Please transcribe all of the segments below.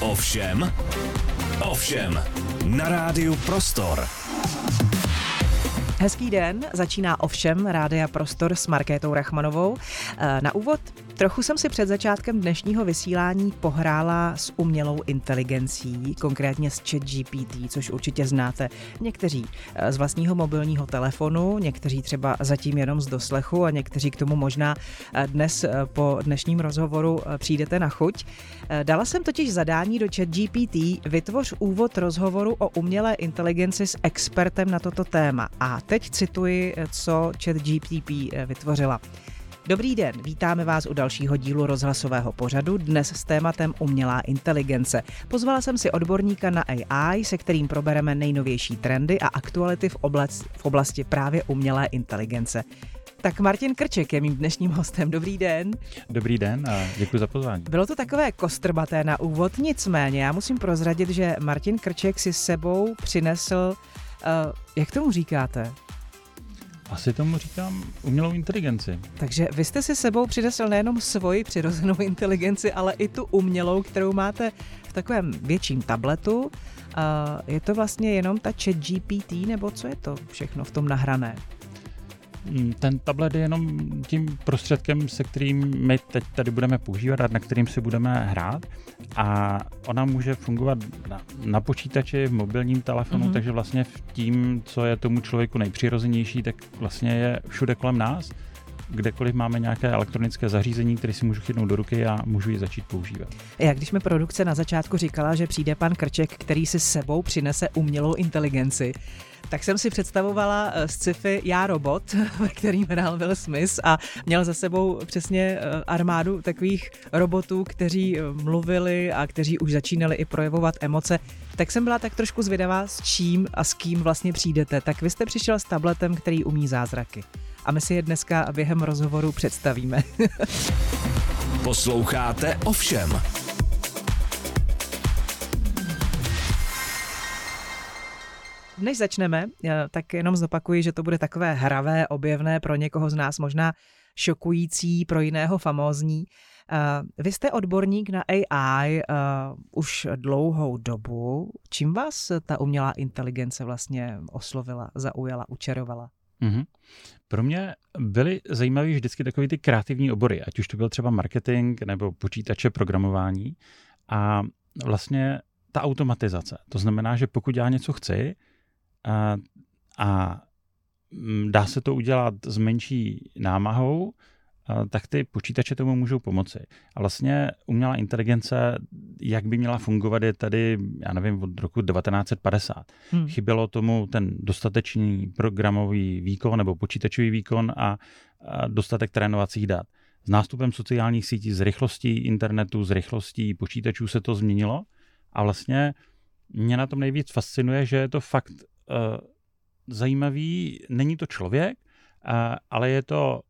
Ovšem, ovšem, na rádiu Prostor. Hezký den, začíná ovšem Rádia Prostor s Markétou Rachmanovou. Eh, na úvod trochu jsem si před začátkem dnešního vysílání pohrála s umělou inteligencí, konkrétně s ChatGPT, což určitě znáte někteří eh, z vlastního mobilního telefonu, někteří třeba zatím jenom z doslechu a někteří k tomu možná eh, dnes po dnešním rozhovoru přijdete na chuť. Dala jsem totiž zadání do ChatGPT vytvoř úvod rozhovoru o umělé inteligenci s expertem na toto téma a teď cituji, co ChatGPT eh, vytvořila. Dobrý den, vítáme vás u dalšího dílu rozhlasového pořadu, dnes s tématem umělá inteligence. Pozvala jsem si odborníka na AI, se kterým probereme nejnovější trendy a aktuality v oblasti, v oblasti právě umělé inteligence. Tak Martin Krček je mým dnešním hostem. Dobrý den. Dobrý den a děkuji za pozvání. Bylo to takové kostrbaté na úvod, nicméně já musím prozradit, že Martin Krček si s sebou přinesl, uh, jak tomu říkáte? Asi tomu říkám umělou inteligenci. Takže vy jste si sebou přinesl nejenom svoji přirozenou inteligenci, ale i tu umělou, kterou máte v takovém větším tabletu. Je to vlastně jenom ta chat GPT, nebo co je to všechno v tom nahrané? Mm, ten tablet je jenom tím prostředkem, se kterým my teď tady budeme používat a na kterým si budeme hrát. A ona může fungovat na, na počítači, v mobilním telefonu, mm-hmm. takže vlastně v tím, co je tomu člověku nejpřirozenější, tak vlastně je všude kolem nás kdekoliv máme nějaké elektronické zařízení, které si můžu chytnout do ruky a můžu ji začít používat. Jak když mi produkce na začátku říkala, že přijde pan Krček, který si sebou přinese umělou inteligenci, tak jsem si představovala z eh, sci-fi Já robot, ve kterým hrál Will Smith a měl za sebou přesně eh, armádu takových robotů, kteří eh, mluvili a kteří už začínali i projevovat emoce. Tak jsem byla tak trošku zvědavá, s čím a s kým vlastně přijdete. Tak vy jste přišel s tabletem, který umí zázraky. A my si je dneska během rozhovoru představíme. Posloucháte ovšem. Než začneme, eh, tak jenom zopakuji, že to bude takové hravé, objevné, pro někoho z nás možná šokující, pro jiného famózní. Eh, vy jste odborník na AI eh, už dlouhou dobu. Čím vás ta umělá inteligence vlastně oslovila, zaujala, učarovala? Mm-hmm. Pro mě byly zajímavé vždycky takové ty kreativní obory, ať už to byl třeba marketing nebo počítače, programování. A vlastně ta automatizace. To znamená, že pokud já něco chci, a, a mm, dá se to udělat s menší námahou, tak ty počítače tomu můžou pomoci. A vlastně umělá inteligence, jak by měla fungovat, je tady, já nevím, od roku 1950. Hmm. Chybělo tomu ten dostatečný programový výkon nebo počítačový výkon a, a dostatek trénovacích dat. S nástupem sociálních sítí, s rychlostí internetu, s rychlostí počítačů se to změnilo a vlastně mě na tom nejvíc fascinuje, že je to fakt uh, zajímavý, není to člověk, uh, ale je to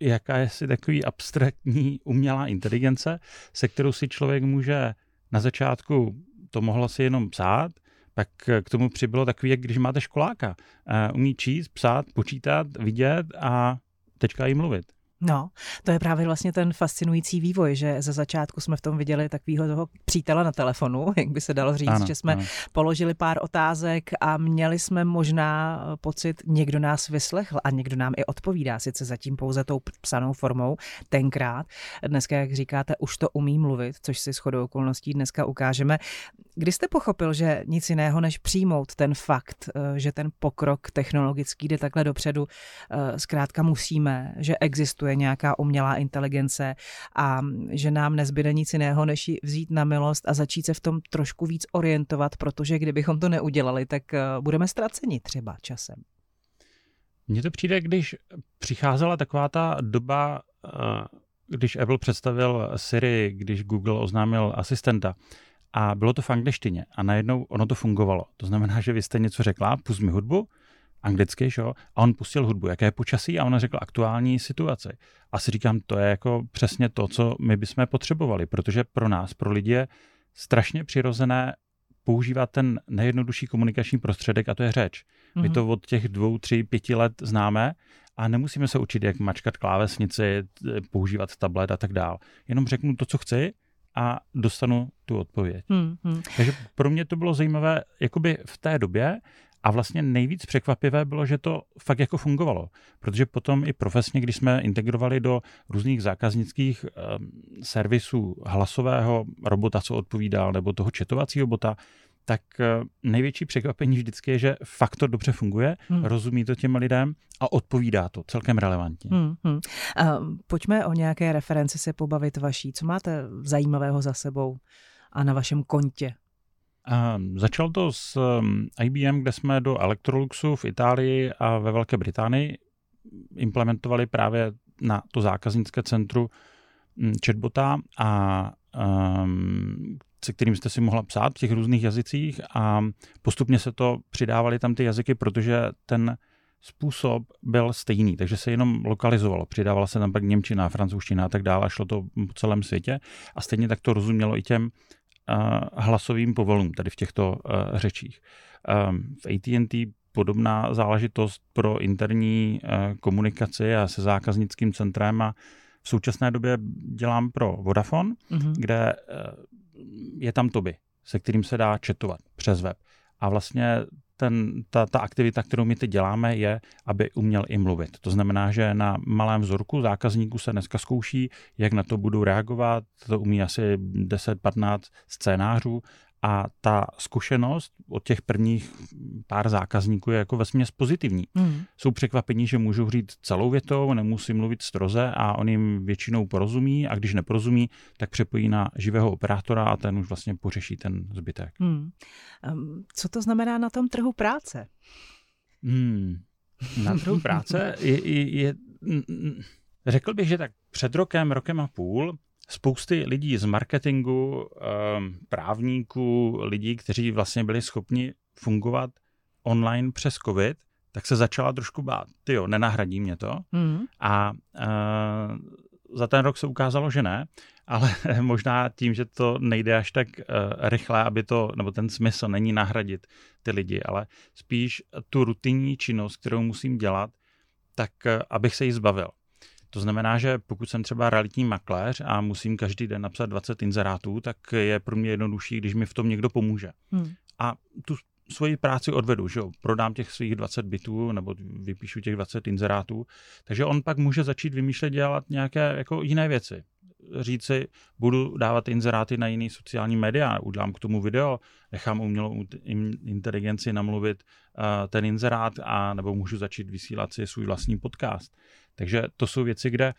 jaká je si takový abstraktní umělá inteligence, se kterou si člověk může na začátku to mohlo si jenom psát, pak k tomu přibylo takový, jak když máte školáka. Uh, umí číst, psát, počítat, vidět a teďka i mluvit. No, to je právě vlastně ten fascinující vývoj, že ze začátku jsme v tom viděli takového toho přítele na telefonu, jak by se dalo říct, ano, že jsme ano. položili pár otázek a měli jsme možná pocit, někdo nás vyslechl a někdo nám i odpovídá, sice zatím pouze tou psanou formou tenkrát. Dneska, jak říkáte, už to umí mluvit, což si shodou okolností dneska ukážeme. Kdy jste pochopil, že nic jiného, než přijmout ten fakt, eh, že ten pokrok technologický jde takhle dopředu, eh, zkrátka musíme, že existuje nějaká umělá inteligence a že nám nezbyde nic jiného, než ji vzít na milost a začít se v tom trošku víc orientovat, protože kdybychom to neudělali, tak eh, budeme ztraceni třeba časem. Mně to přijde, když přicházela taková ta doba, když Apple představil Siri, když Google oznámil asistenta, a bylo to v angličtině a najednou ono to fungovalo. To znamená, že vy jste něco řekla, pust mi hudbu anglicky, šo? a on pustil hudbu, jaké je počasí a ona řekla aktuální situaci. A si říkám, to je jako přesně to, co my bychom potřebovali, protože pro nás, pro lidi je strašně přirozené používat ten nejjednodušší komunikační prostředek a to je řeč. Mm-hmm. My mhm. to od těch dvou, tři, pěti let známe a nemusíme se učit, jak mačkat klávesnici, používat tablet a tak dál. Jenom řeknu to, co chci a dostanu tu odpověď. Hmm, hmm. Takže pro mě to bylo zajímavé jakoby v té době a vlastně nejvíc překvapivé bylo, že to fakt jako fungovalo. Protože potom i profesně, když jsme integrovali do různých zákaznických um, servisů hlasového robota, co odpovídal, nebo toho četovacího bota, tak uh, největší překvapení vždycky je, že fakt to dobře funguje, hmm. rozumí to těm lidem a odpovídá to celkem relevantně. Hmm, hmm. Uh, pojďme o nějaké referenci se pobavit vaší. Co máte zajímavého za sebou a na vašem kontě? Uh, začal to s um, IBM, kde jsme do Electroluxu v Itálii a ve Velké Británii implementovali právě na to zákaznické centru um, chatbota a um, se kterým jste si mohla psát v těch různých jazycích a postupně se to přidávali tam ty jazyky, protože ten způsob byl stejný, takže se jenom lokalizovalo. Přidávala se tam pak Němčina, francouzština a tak dále, a šlo to po celém světě a stejně tak to rozumělo i těm hlasovým povolům tady v těchto řečích. V AT&T podobná záležitost pro interní komunikaci a se zákaznickým centrem a v současné době dělám pro Vodafone, mm-hmm. kde je tam Toby, se kterým se dá četovat přes web. A vlastně ten, ta, ta aktivita, kterou my teď děláme, je, aby uměl i mluvit. To znamená, že na malém vzorku zákazníků se dneska zkouší, jak na to budou reagovat. To umí asi 10-15 scénářů a ta zkušenost od těch prvních pár zákazníků je jako vesměs pozitivní. Mm. Jsou překvapení, že můžou říct celou větou, nemusí mluvit stroze a on jim většinou porozumí a když neporozumí, tak přepojí na živého operátora a ten už vlastně pořeší ten zbytek. Mm. Um, co to znamená na tom trhu práce? Mm. Na trhu práce je, je, je, řekl bych, že tak před rokem, rokem a půl spousty lidí z marketingu, ehm, právníků, lidí, kteří vlastně byli schopni fungovat online přes COVID, tak se začala trošku bát. Ty jo, nenahradí mě to. Mm. A uh, za ten rok se ukázalo, že ne, ale možná tím, že to nejde až tak uh, rychle, aby to, nebo ten smysl není nahradit ty lidi, ale spíš tu rutinní činnost, kterou musím dělat, tak uh, abych se jí zbavil. To znamená, že pokud jsem třeba realitní makléř a musím každý den napsat 20 inzerátů, tak je pro mě jednodušší, když mi v tom někdo pomůže. Hmm. A tu svoji práci odvedu, že jo, prodám těch svých 20 bitů nebo vypíšu těch 20 inzerátů, takže on pak může začít vymýšlet dělat nějaké jako jiné věci. Říci, budu dávat inzeráty na jiný sociální média, udělám k tomu video, nechám umělou inteligenci namluvit uh, ten inzerát a nebo můžu začít vysílat si svůj vlastní podcast. Takže to jsou věci, kde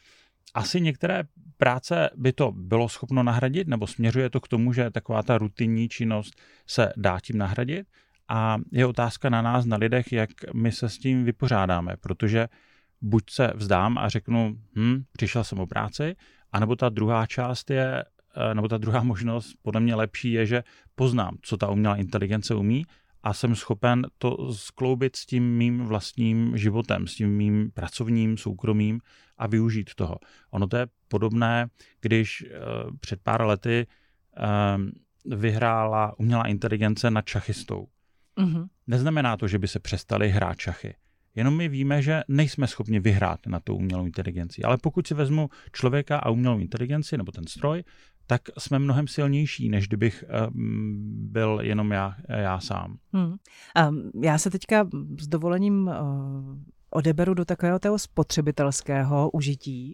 asi některé práce by to bylo schopno nahradit, nebo směřuje to k tomu, že taková ta rutinní činnost se dá tím nahradit. A je otázka na nás, na lidech, jak my se s tím vypořádáme, protože buď se vzdám a řeknu, hm, přišel jsem o práci, anebo ta druhá část je, eh, nebo ta druhá možnost podle mě lepší je, že poznám, co ta umělá inteligence umí a jsem schopen to skloubit s tím mým vlastním životem, s tím mým pracovním, soukromým a využít toho. Ono to je podobné, když uh, před pár lety uh, vyhrála umělá inteligence nad šachistou. Mm-hmm. Neznamená to, že by se přestali hrát šachy. Jenom my víme, že nejsme schopni vyhrát na tu umělou inteligenci. Ale pokud si vezmu člověka a umělou inteligenci, nebo ten stroj, tak jsme mnohem silnější, než kdybych um, byl jenom já, já sám. Hmm. Já se teďka s dovolením uh, odeberu do takového toho spotřebitelského užití.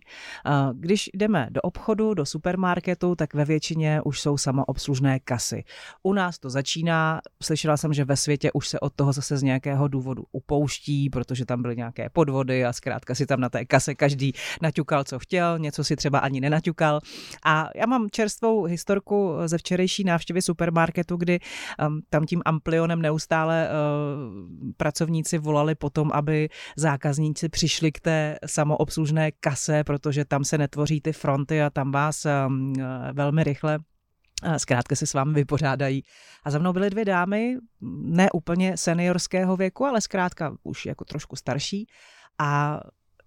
Když jdeme do obchodu, do supermarketu, tak ve většině už jsou samoobslužné kasy. U nás to začíná, slyšela jsem, že ve světě už se od toho zase z nějakého důvodu upouští, protože tam byly nějaké podvody a zkrátka si tam na té kase každý naťukal, co chtěl, něco si třeba ani nenaťukal. A já mám čerstvou historku ze včerejší návštěvy supermarketu, kdy um, tam tím amplionem neustále uh, pracovníci volali potom, aby za zákazníci přišli k té samoobslužné kase, protože tam se netvoří ty fronty a tam vás um, velmi rychle zkrátka se s vámi vypořádají. A za mnou byly dvě dámy, ne úplně seniorského věku, ale zkrátka už jako trošku starší. A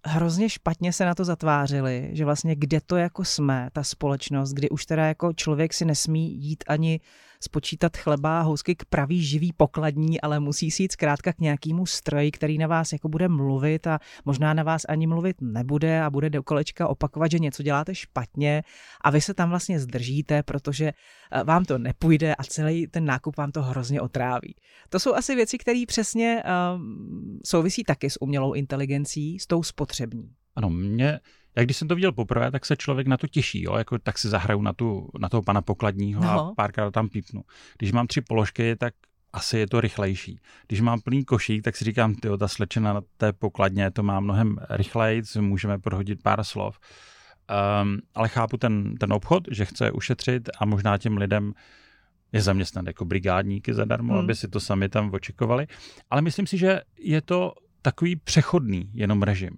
hrozně špatně se na to zatvářili, že vlastně kde to jako jsme, ta společnost, kdy už teda jako člověk si nesmí jít ani spočítat chleba, housky k pravý živý pokladní, ale musí si jít zkrátka k nějakému stroji, který na vás jako bude mluvit a možná na vás ani mluvit nebude a bude do kolečka opakovat, že něco děláte špatně a vy se tam vlastně zdržíte, protože eh, vám to nepůjde a celý ten nákup vám to hrozně otráví. To jsou asi věci, které přesně um, souvisí taky s umělou inteligencí, s tou spotřební. Ano, mě, jak když jsem to viděl poprvé, tak se člověk na to těší, jo? Jako, tak si zahraju na, tu, na toho pana pokladního no. a párkrát tam pípnu. Když mám tři položky, tak asi je to rychlejší. Když mám plný košík, tak si říkám, ty ta slečena na té pokladně to má mnohem rychleji, můžeme prohodit pár slov. Um, ale chápu ten, ten obchod, že chce ušetřit a možná těm lidem je zaměstnat jako brigádníky zadarmo, hmm. aby si to sami tam očekovali. Ale myslím si, že je to takový přechodný jenom režim.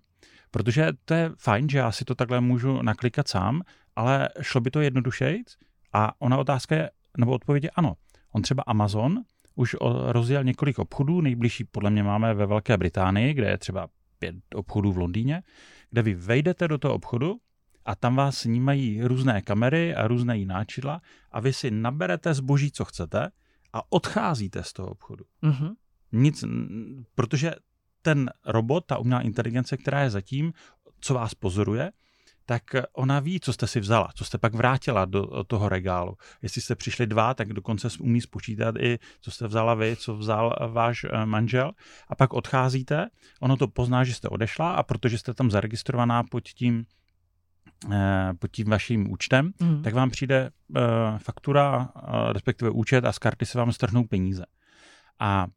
Protože to je fajn, že já si to takhle můžu naklikat sám, ale šlo by to jednodušejc a ona otázka je, nebo odpověď je ano. On třeba Amazon už rozjel několik obchodů, nejbližší podle mě máme ve Velké Británii, kde je třeba pět obchodů v Londýně, kde vy vejdete do toho obchodu a tam vás snímají různé kamery a různé jináčidla a vy si naberete zboží, co chcete a odcházíte z toho obchodu. Mm-hmm. Nic, protože ten robot, ta umělá inteligence, která je zatím, co vás pozoruje, tak ona ví, co jste si vzala, co jste pak vrátila do toho regálu. Jestli jste přišli dva, tak dokonce umí spočítat i, co jste vzala vy, co vzal váš eh, manžel a pak odcházíte, ono to pozná, že jste odešla a protože jste tam zaregistrovaná pod tím eh, pod tím vaším účtem, mm. tak vám přijde faktura, respektive účet a z karty se vám strhnou peníze. A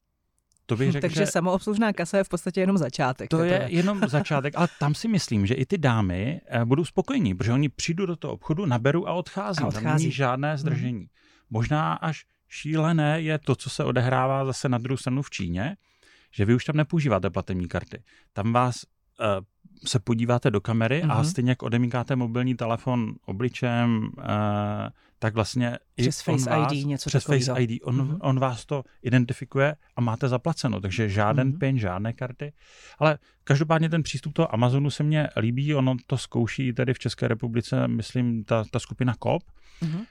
to bych řekl, Takže že samoobslužná kasa je v podstatě jenom začátek. To je jenom začátek, ale tam si myslím, že i ty dámy eh, budou spokojení, protože oni přijdou do toho obchodu, naberou a odchází. A odchází. Tam není žádné mhm. zdržení. Hmm. Možná až šílené je to, co se odehrává zase na druhou stranu v Číně, že vy už tam nepoužíváte platební karty. Tam vás uh, se podíváte do kamery mm-hmm. a mhm. stejně jak odemíkáte mobilní telefon obličem, uh, tak vlastně přes Face vás, ID něco přes. Face ID, on, mm-hmm. on vás to identifikuje a máte zaplaceno, takže žádný mm-hmm. PIN, žádné karty. Ale každopádně ten přístup toho Amazonu se mně líbí, ono to zkouší tady v České republice, myslím, ta, ta skupina COP, mm-hmm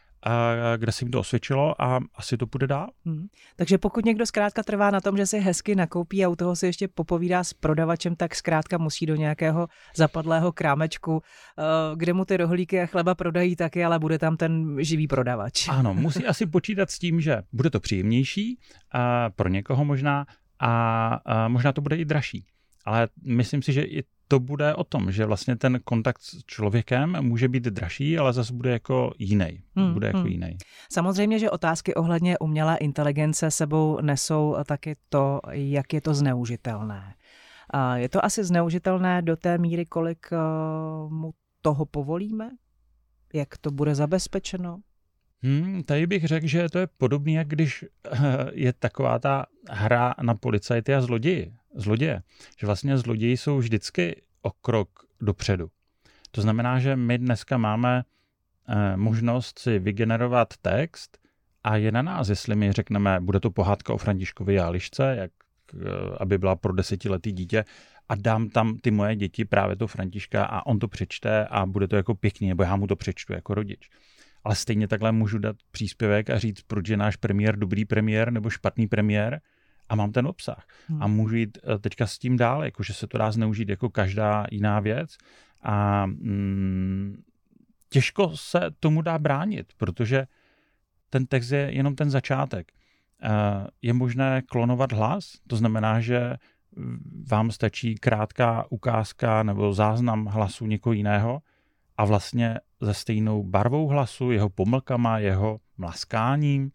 kde se jim to osvědčilo a asi to půjde dál. Hmm. Takže pokud někdo zkrátka trvá na tom, že si hezky nakoupí a u toho si ještě popovídá s prodavačem, tak zkrátka musí do nějakého zapadlého krámečku, eh, kde mu ty rohlíky a chleba prodají taky, ale bude tam ten živý prodavač. Ano, musí asi počítat s tím, že bude to příjemnější a pro někoho možná a, a možná to bude i dražší. Ale myslím si, že i to bude o tom, že vlastně ten kontakt s člověkem může být dražší, ale zase bude jako jiný. Hmm, bude jako hmm. jiný. Samozřejmě, že otázky ohledně umělé inteligence sebou nesou taky to, jak je to zneužitelné. Je to asi zneužitelné do té míry, kolik eh, mu toho povolíme? Jak to bude zabezpečeno? Hmm, tady bych řekl, že to je podobné, jak když eh, je taková ta hra na policajty a zloději zloděje. Že vlastně zloději jsou vždycky o krok dopředu. To znamená, že my dneska máme eh, možnost si vygenerovat text a je na nás, jestli my řekneme, bude to pohádka o Františkovi Jálišce, jak, eh, aby byla pro desetiletý dítě, a dám tam ty moje děti právě to Františka a on to přečte a bude to jako pěkný, nebo já mu to přečtu jako rodič. Ale stejně takhle můžu dát příspěvek a říct, proč je náš premiér dobrý premiér nebo špatný premiér a mám ten obsah. Hmm. A můžu jít eh, teďka s tím dál, jakože se to dá zneužít jako každá jiná věc. A mm, těžko se tomu dá bránit, protože ten text je jenom ten začátek. Uh, je možné klonovat hlas, to znamená, že vám stačí krátká ukázka nebo záznam hlasu někoho jiného a vlastně ze stejnou barvou hlasu, jeho pomlkama, jeho mlaskáním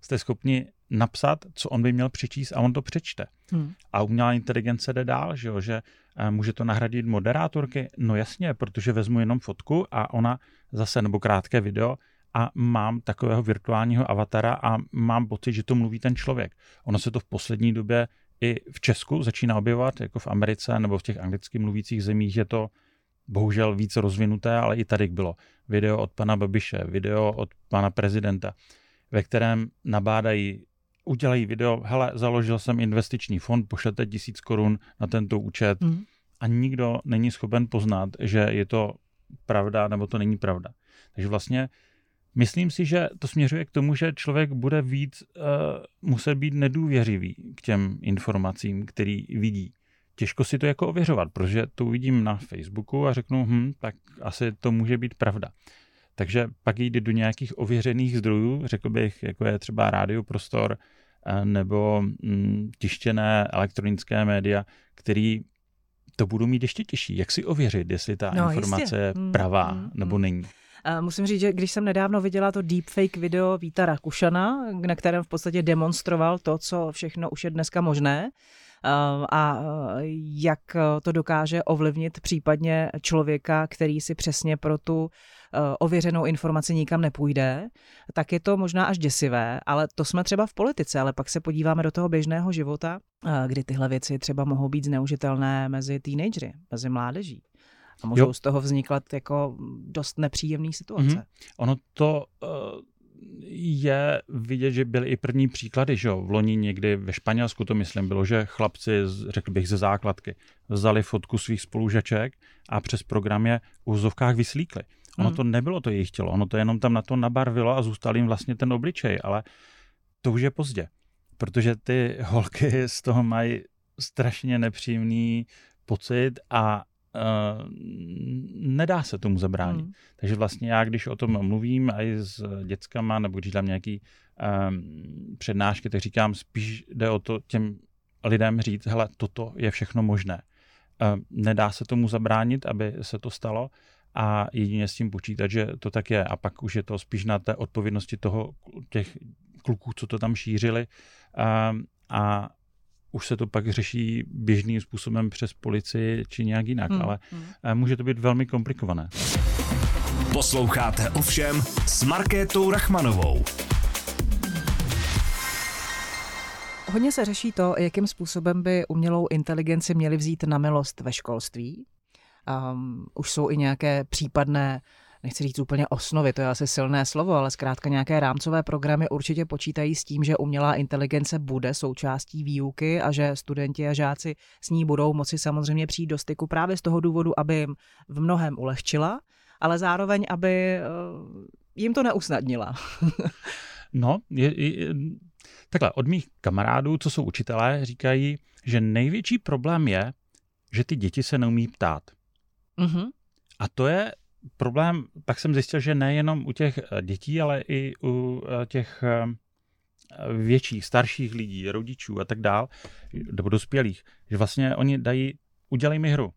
jste schopni napsat, co on by měl přečíst a on to přečte. Hmm. A umělá inteligence jde dál, že, jo, že eh, může to nahradit moderátorky. No jasně, protože vezmu jenom fotku a ona zase, nebo krátké video, a mám takového virtuálního avatara a mám pocit, že to mluví ten člověk. Ono se to v poslední době i v Česku začíná objevovat, jako v Americe nebo v těch anglicky mluvících zemích je to bohužel více rozvinuté, ale i tady bylo. Video od pana Babiše, video od pana prezidenta, ve kterém nabádají udělají video, hele, založil jsem investiční fond, pošlete tisíc korun na tento účet mm. a nikdo není schopen poznat, že je to pravda nebo to není pravda. Takže vlastně Myslím si, že to směřuje k tomu, že člověk bude víc uh, muset být nedůvěřivý k těm informacím, který vidí. Těžko si to jako ověřovat, protože to uvidím na Facebooku a řeknu, hm, tak asi to může být pravda. Takže pak jde do nějakých ověřených zdrojů, řekl bych, jako je třeba rádioprostor eh, nebo hm, tištěné elektronické média, který to budou mít ještě těžší. Jak si ověřit, jestli ta no, informace jistě. je hmm, pravá mm, nebo mm. není? Musím říct, že když jsem nedávno viděla to deepfake video Víta Rakušana, na kterém v podstatě demonstroval to, co všechno už je dneska možné, a jak to dokáže ovlivnit případně člověka, který si přesně pro tu ověřenou informaci nikam nepůjde, tak je to možná až děsivé, ale to jsme třeba v politice, ale pak se podíváme do toho běžného života, kdy tyhle věci třeba mohou být zneužitelné mezi teenagery, mezi mládeží. A můžou jo. z toho vznikat jako dost nepříjemné situace. Mm-hmm. Ono to uh, je vidět, že byly i první příklady, že jo? V loni někdy ve Španělsku to myslím bylo, že chlapci, řekl bych ze základky, vzali fotku svých spolužaček a přes program je v úzovkách vyslíkli. Ono mm. to nebylo to jejich tělo, ono to jenom tam na to nabarvilo a zůstal jim vlastně ten obličej, ale to už je pozdě, protože ty holky z toho mají strašně nepříjemný pocit a Uh, nedá se tomu zabránit. Hmm. Takže vlastně já, když o tom mluvím i s dětskama, nebo když dám nějaký um, přednášky, tak říkám, spíš jde o to těm lidem říct, hele, toto je všechno možné. Uh, nedá se tomu zabránit, aby se to stalo a jedině s tím počítat, že to tak je. A pak už je to spíš na té odpovědnosti toho, těch kluků, co to tam šířili. Um, a už se to pak řeší běžným způsobem přes policii či nějak jinak, hmm. ale hmm. Eh, může to být velmi komplikované. Posloucháte ovšem s Markétou Rachmanovou. Hodně se řeší to, jakým způsobem by umělou inteligenci měli vzít na milost ve školství. Um, už jsou i nějaké případné nechci říct úplně osnovy, to je asi silné slovo, ale zkrátka nějaké rámcové programy určitě počítají s tím, že umělá inteligence bude součástí výuky a že studenti a žáci s ní budou moci samozřejmě přijít do styku právě z toho důvodu, aby jim v mnohem ulehčila, ale zároveň, aby eh, jim to neusnadnila. no, je, je, takhle, od mých kamarádů, co jsou učitelé, říkají, že největší problém je, že ty děti se neumí ptát. Mm-hmm. A to je problém, pak jsem zjistil, že nejenom u těch eh, dětí, ale i u eh, těch eh, větších, starších lidí, rodičů a tak dál, nebo dospělých, že vlastně oni dají, udělej mi hru.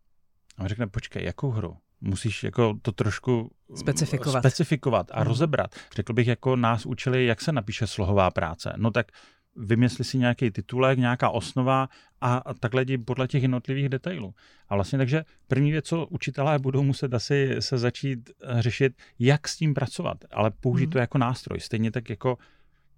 A on řekne, počkej, jakou hru? Musíš jako to trošku specifikovat, specifikovat a mm. rozebrat. Řekl bych, jako nás učili, jak se napíše slohová práce. No tak vymysli si nějaký titulek, nějaká osnova a, takhle jdi podle těch jednotlivých detailů. A vlastně takže první věc, co učitelé budou muset asi se začít eh, řešit, jak s tím pracovat, ale použít hmm. to jako nástroj. Stejně tak jako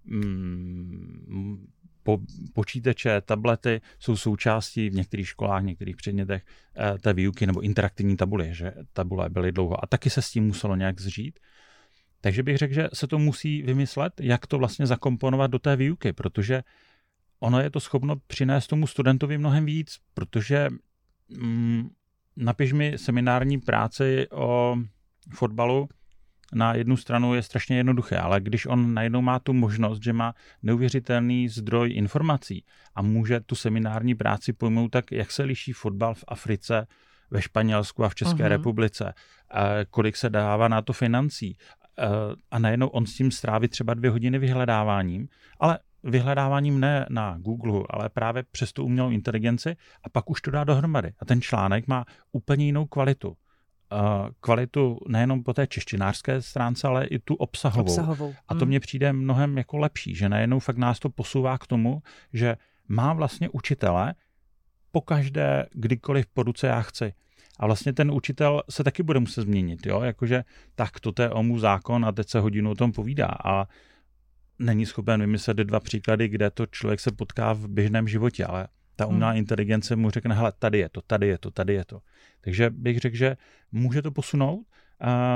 mm, po, počítače, tablety jsou součástí v některých školách, v některých předmětech eh, té výuky nebo interaktivní tabuly, že tabule byly dlouho a taky se s tím muselo nějak zžít. Takže bych řekl, že se to musí vymyslet, jak to vlastně zakomponovat do té výuky, protože ono je to schopno přinést tomu studentovi mnohem víc, protože mm, napiš mi seminární práci o fotbalu, na jednu stranu je strašně jednoduché, ale když on najednou má tu možnost, že má neuvěřitelný zdroj informací a může tu seminární práci pojmout tak, jak se liší fotbal v Africe, ve Španělsku a v České uh-huh. republice, kolik se dává na to financí a najednou on s tím stráví třeba dvě hodiny vyhledáváním, ale vyhledáváním ne na Google, ale právě přes tu umělou inteligenci a pak už to dá dohromady. A ten článek má úplně jinou kvalitu. Uh, kvalitu nejenom po té češtinářské stránce, ale i tu obsahovou. obsahovou. A to hmm. mně přijde mnohem jako lepší, že najednou fakt nás to posouvá k tomu, že má vlastně učitele po každé, kdykoliv po ruce já chci. A vlastně ten učitel se taky bude muset změnit, jo, jakože tak to je omu zákon a teď se hodinu o tom povídá a není schopen vymyslet dva příklady, kde to člověk se potká v běžném životě, ale ta umělá hmm. inteligence mu řekne, hele, tady je to, tady je to, tady je to. Takže bych řekl, že může to posunout.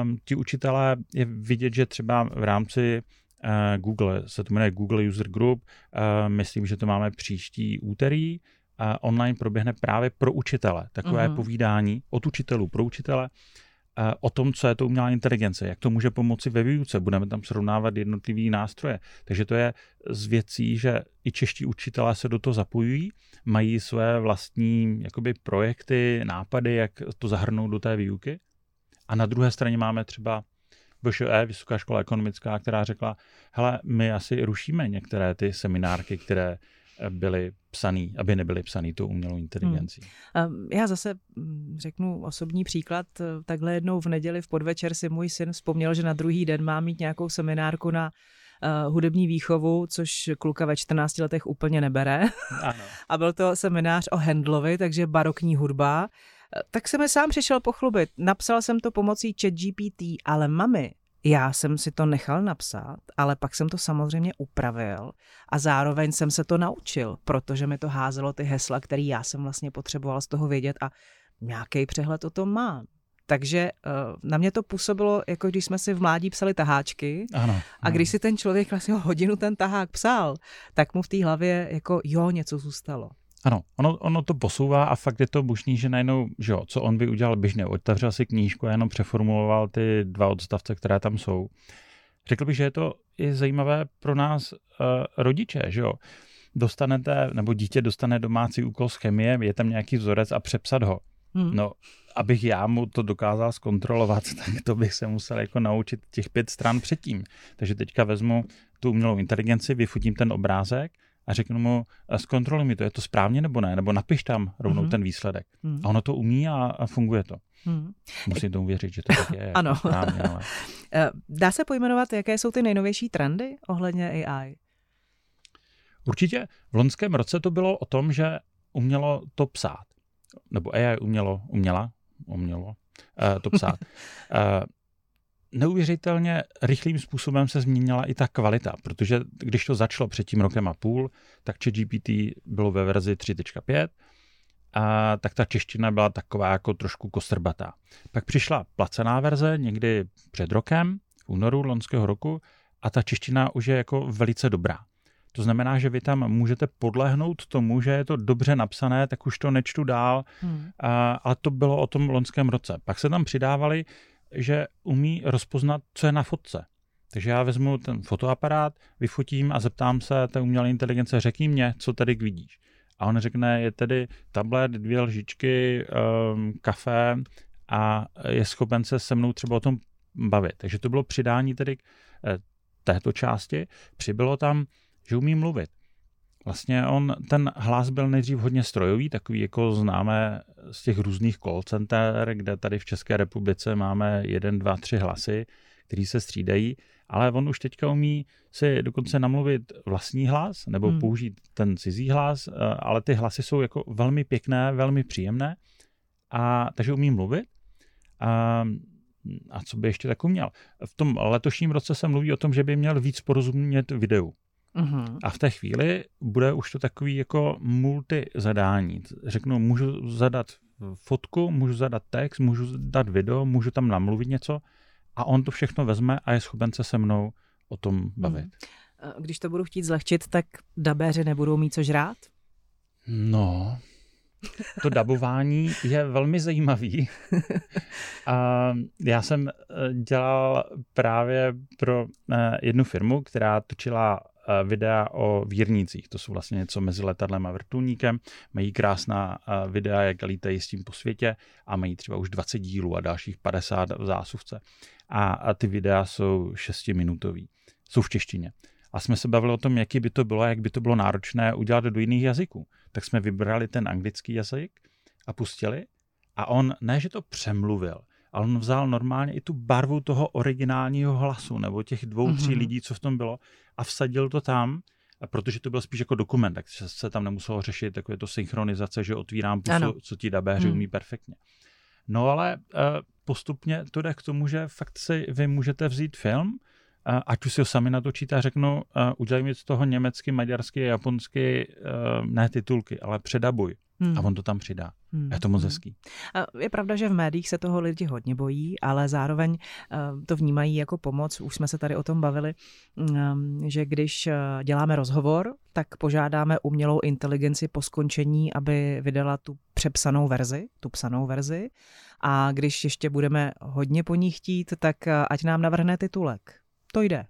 Um, ti učitelé je vidět, že třeba v rámci uh, Google, se to jmenuje Google User Group, uh, myslím, že to máme příští úterý, online proběhne právě pro učitele. Takové uh-huh. povídání od učitelů pro učitele. o tom, co je to umělá inteligence, jak to může pomoci ve výuce. Budeme tam srovnávat jednotlivý nástroje. Takže to je z věcí, že i čeští učitelé se do toho zapojují, mají své vlastní jakoby, projekty, nápady, jak to zahrnout do té výuky. A na druhé straně máme třeba VŠE, Vysoká škola ekonomická, která řekla, hele, my asi rušíme některé ty seminárky, které byly psaný, aby nebyly psaný tou umělou inteligencí. Hmm. Já zase mm, řeknu osobní příklad. Takhle jednou v neděli v podvečer si můj syn vzpomněl, že na druhý den má mít nějakou seminárku na uh, hudební výchovu, což kluka ve 14 letech úplně nebere. Ano. A byl to seminář o Handlovi, takže barokní hudba. Tak jsem mi sám přišel pochlubit. Napsal jsem to pomocí ChatGPT, ale mami, já jsem si to nechal napsat, ale pak jsem to samozřejmě upravil a zároveň jsem se to naučil, protože mi to házelo ty hesla, které já jsem vlastně potřeboval z toho vědět a nějaký přehled o tom mám. Takže uh, na mě to působilo, jako když jsme si v mládí psali taháčky ano, a když si ten člověk vlastně hodinu ten tahák psal, tak mu v té hlavě jako jo, něco zůstalo. Ano, ono, ono to posouvá a fakt je to bušný, že najednou, že jo, co on by udělal běžně, otevřel si knížku a jenom přeformuloval ty dva odstavce, které tam jsou. Řekl bych, že je to i zajímavé pro nás uh, rodiče, že jo. Dostanete, nebo dítě dostane domácí úkol z chemie, je tam nějaký vzorec a přepsat ho. Hmm. No, abych já mu to dokázal zkontrolovat, tak to bych se musel jako naučit těch pět stran předtím. Takže teďka vezmu tu umělou inteligenci, vyfotím ten obrázek a řeknu mu, zkontroluj mi to, je to správně nebo ne, nebo napiš tam rovnou mm-hmm. ten výsledek. Mm. A ono to umí a, a funguje to. Mm. Musím tomu věřit, že to tak je. ano. Správně, ale... Eh, dá se pojmenovat, jaké jsou ty nejnovější trendy ohledně AI? Určitě v loňském roce to bylo o tom, že umělo to psát. Nebo AI umělo, uměla, umělo uh, to psát. Neuvěřitelně rychlým způsobem se změnila i ta kvalita, protože když to začalo před tím rokem a půl, tak ChatGPT bylo ve verzi 3.5 a tak ta čeština byla taková jako trošku kostrbatá. Pak přišla placená verze někdy před rokem, v únoru loňského roku, a ta čeština už je jako velice dobrá. To znamená, že vy tam můžete podlehnout tomu, že je to dobře napsané, tak už to nečtu dál, hmm. a, ale to bylo o tom loňském roce. Pak se tam přidávali že umí rozpoznat, co je na fotce. Takže já vezmu ten fotoaparát, vyfotím a zeptám se té umělé inteligence, řekni mě, co tady vidíš. A on řekne, je tedy tablet, dvě lžičky, um, kafe a je schopen se se mnou třeba o tom bavit. Takže to bylo přidání tedy eh, této části. Přibylo tam, že umí mluvit. Vlastně on, ten hlas byl nejdřív hodně strojový, takový jako známe z těch různých call center, kde tady v České republice máme jeden, dva, tři hlasy, který se střídají, ale on už teďka umí si dokonce namluvit vlastní hlas nebo hmm. použít ten cizí hlas, eh, ale ty hlasy jsou jako velmi pěkné, velmi příjemné, a takže umí mluvit. A, a co by ještě tak uměl? V tom letošním roce se mluví o tom, že by měl víc porozumět videu. Mm-hmm. A v té chvíli bude už to takový jako multi zadání. Řeknu, můžu zadat fotku, můžu zadat text, můžu dát video, můžu tam namluvit něco a on to všechno vezme a je schopen se se mnou o tom bavit. Mm. Když to budu chtít zlehčit, tak dabéři nebudou mít co žrát? No, to dabování je velmi zajímavý. A já jsem eh, dělal právě pro eh, jednu firmu, která točila videa o vírnicích. To jsou vlastně něco mezi letadlem a vrtulníkem. Mají krásná eh, videa, jak lítají s tím po světě a mají třeba už 20 dílů a dalších 50 v zásuvce. A, a ty videa jsou 6-minutový. Jsou v češtině. A jsme se bavili o tom, jaký by to bylo, jak by to bylo náročné udělat do jiných jazyků. Tak jsme vybrali ten anglický jazyk a pustili. A on ne, že to přemluvil, ale on vzal normálně i tu barvu toho originálního hlasu, nebo těch dvou, mm-hmm. tří mhm. lidí, co v tom bylo, a vsadil to tam, protože to byl spíš jako dokument, tak se tam nemuselo řešit takové to synchronizace, že otvírám pusu, ano. co ti dabéři mm. umí perfektně. No ale uh, postupně to jde k tomu, že fakt si vy můžete vzít film, uh, ať už si ho sami natočíte a řeknu, uh, udělej mi z toho německy, maďarsky, japonsky, uh, ne titulky, ale předabuj. Hmm. a on to tam přidá. Hmm. Je to moc hmm. hezký. Je pravda, že v médiích se toho lidi hodně bojí, ale zároveň to vnímají jako pomoc. Už jsme se tady o tom bavili, že když děláme rozhovor, tak požádáme umělou inteligenci po skončení, aby vydala tu přepsanou verzi, tu psanou verzi. A když ještě budeme hodně po ní chtít, tak ať nám navrhne titulek. To jde.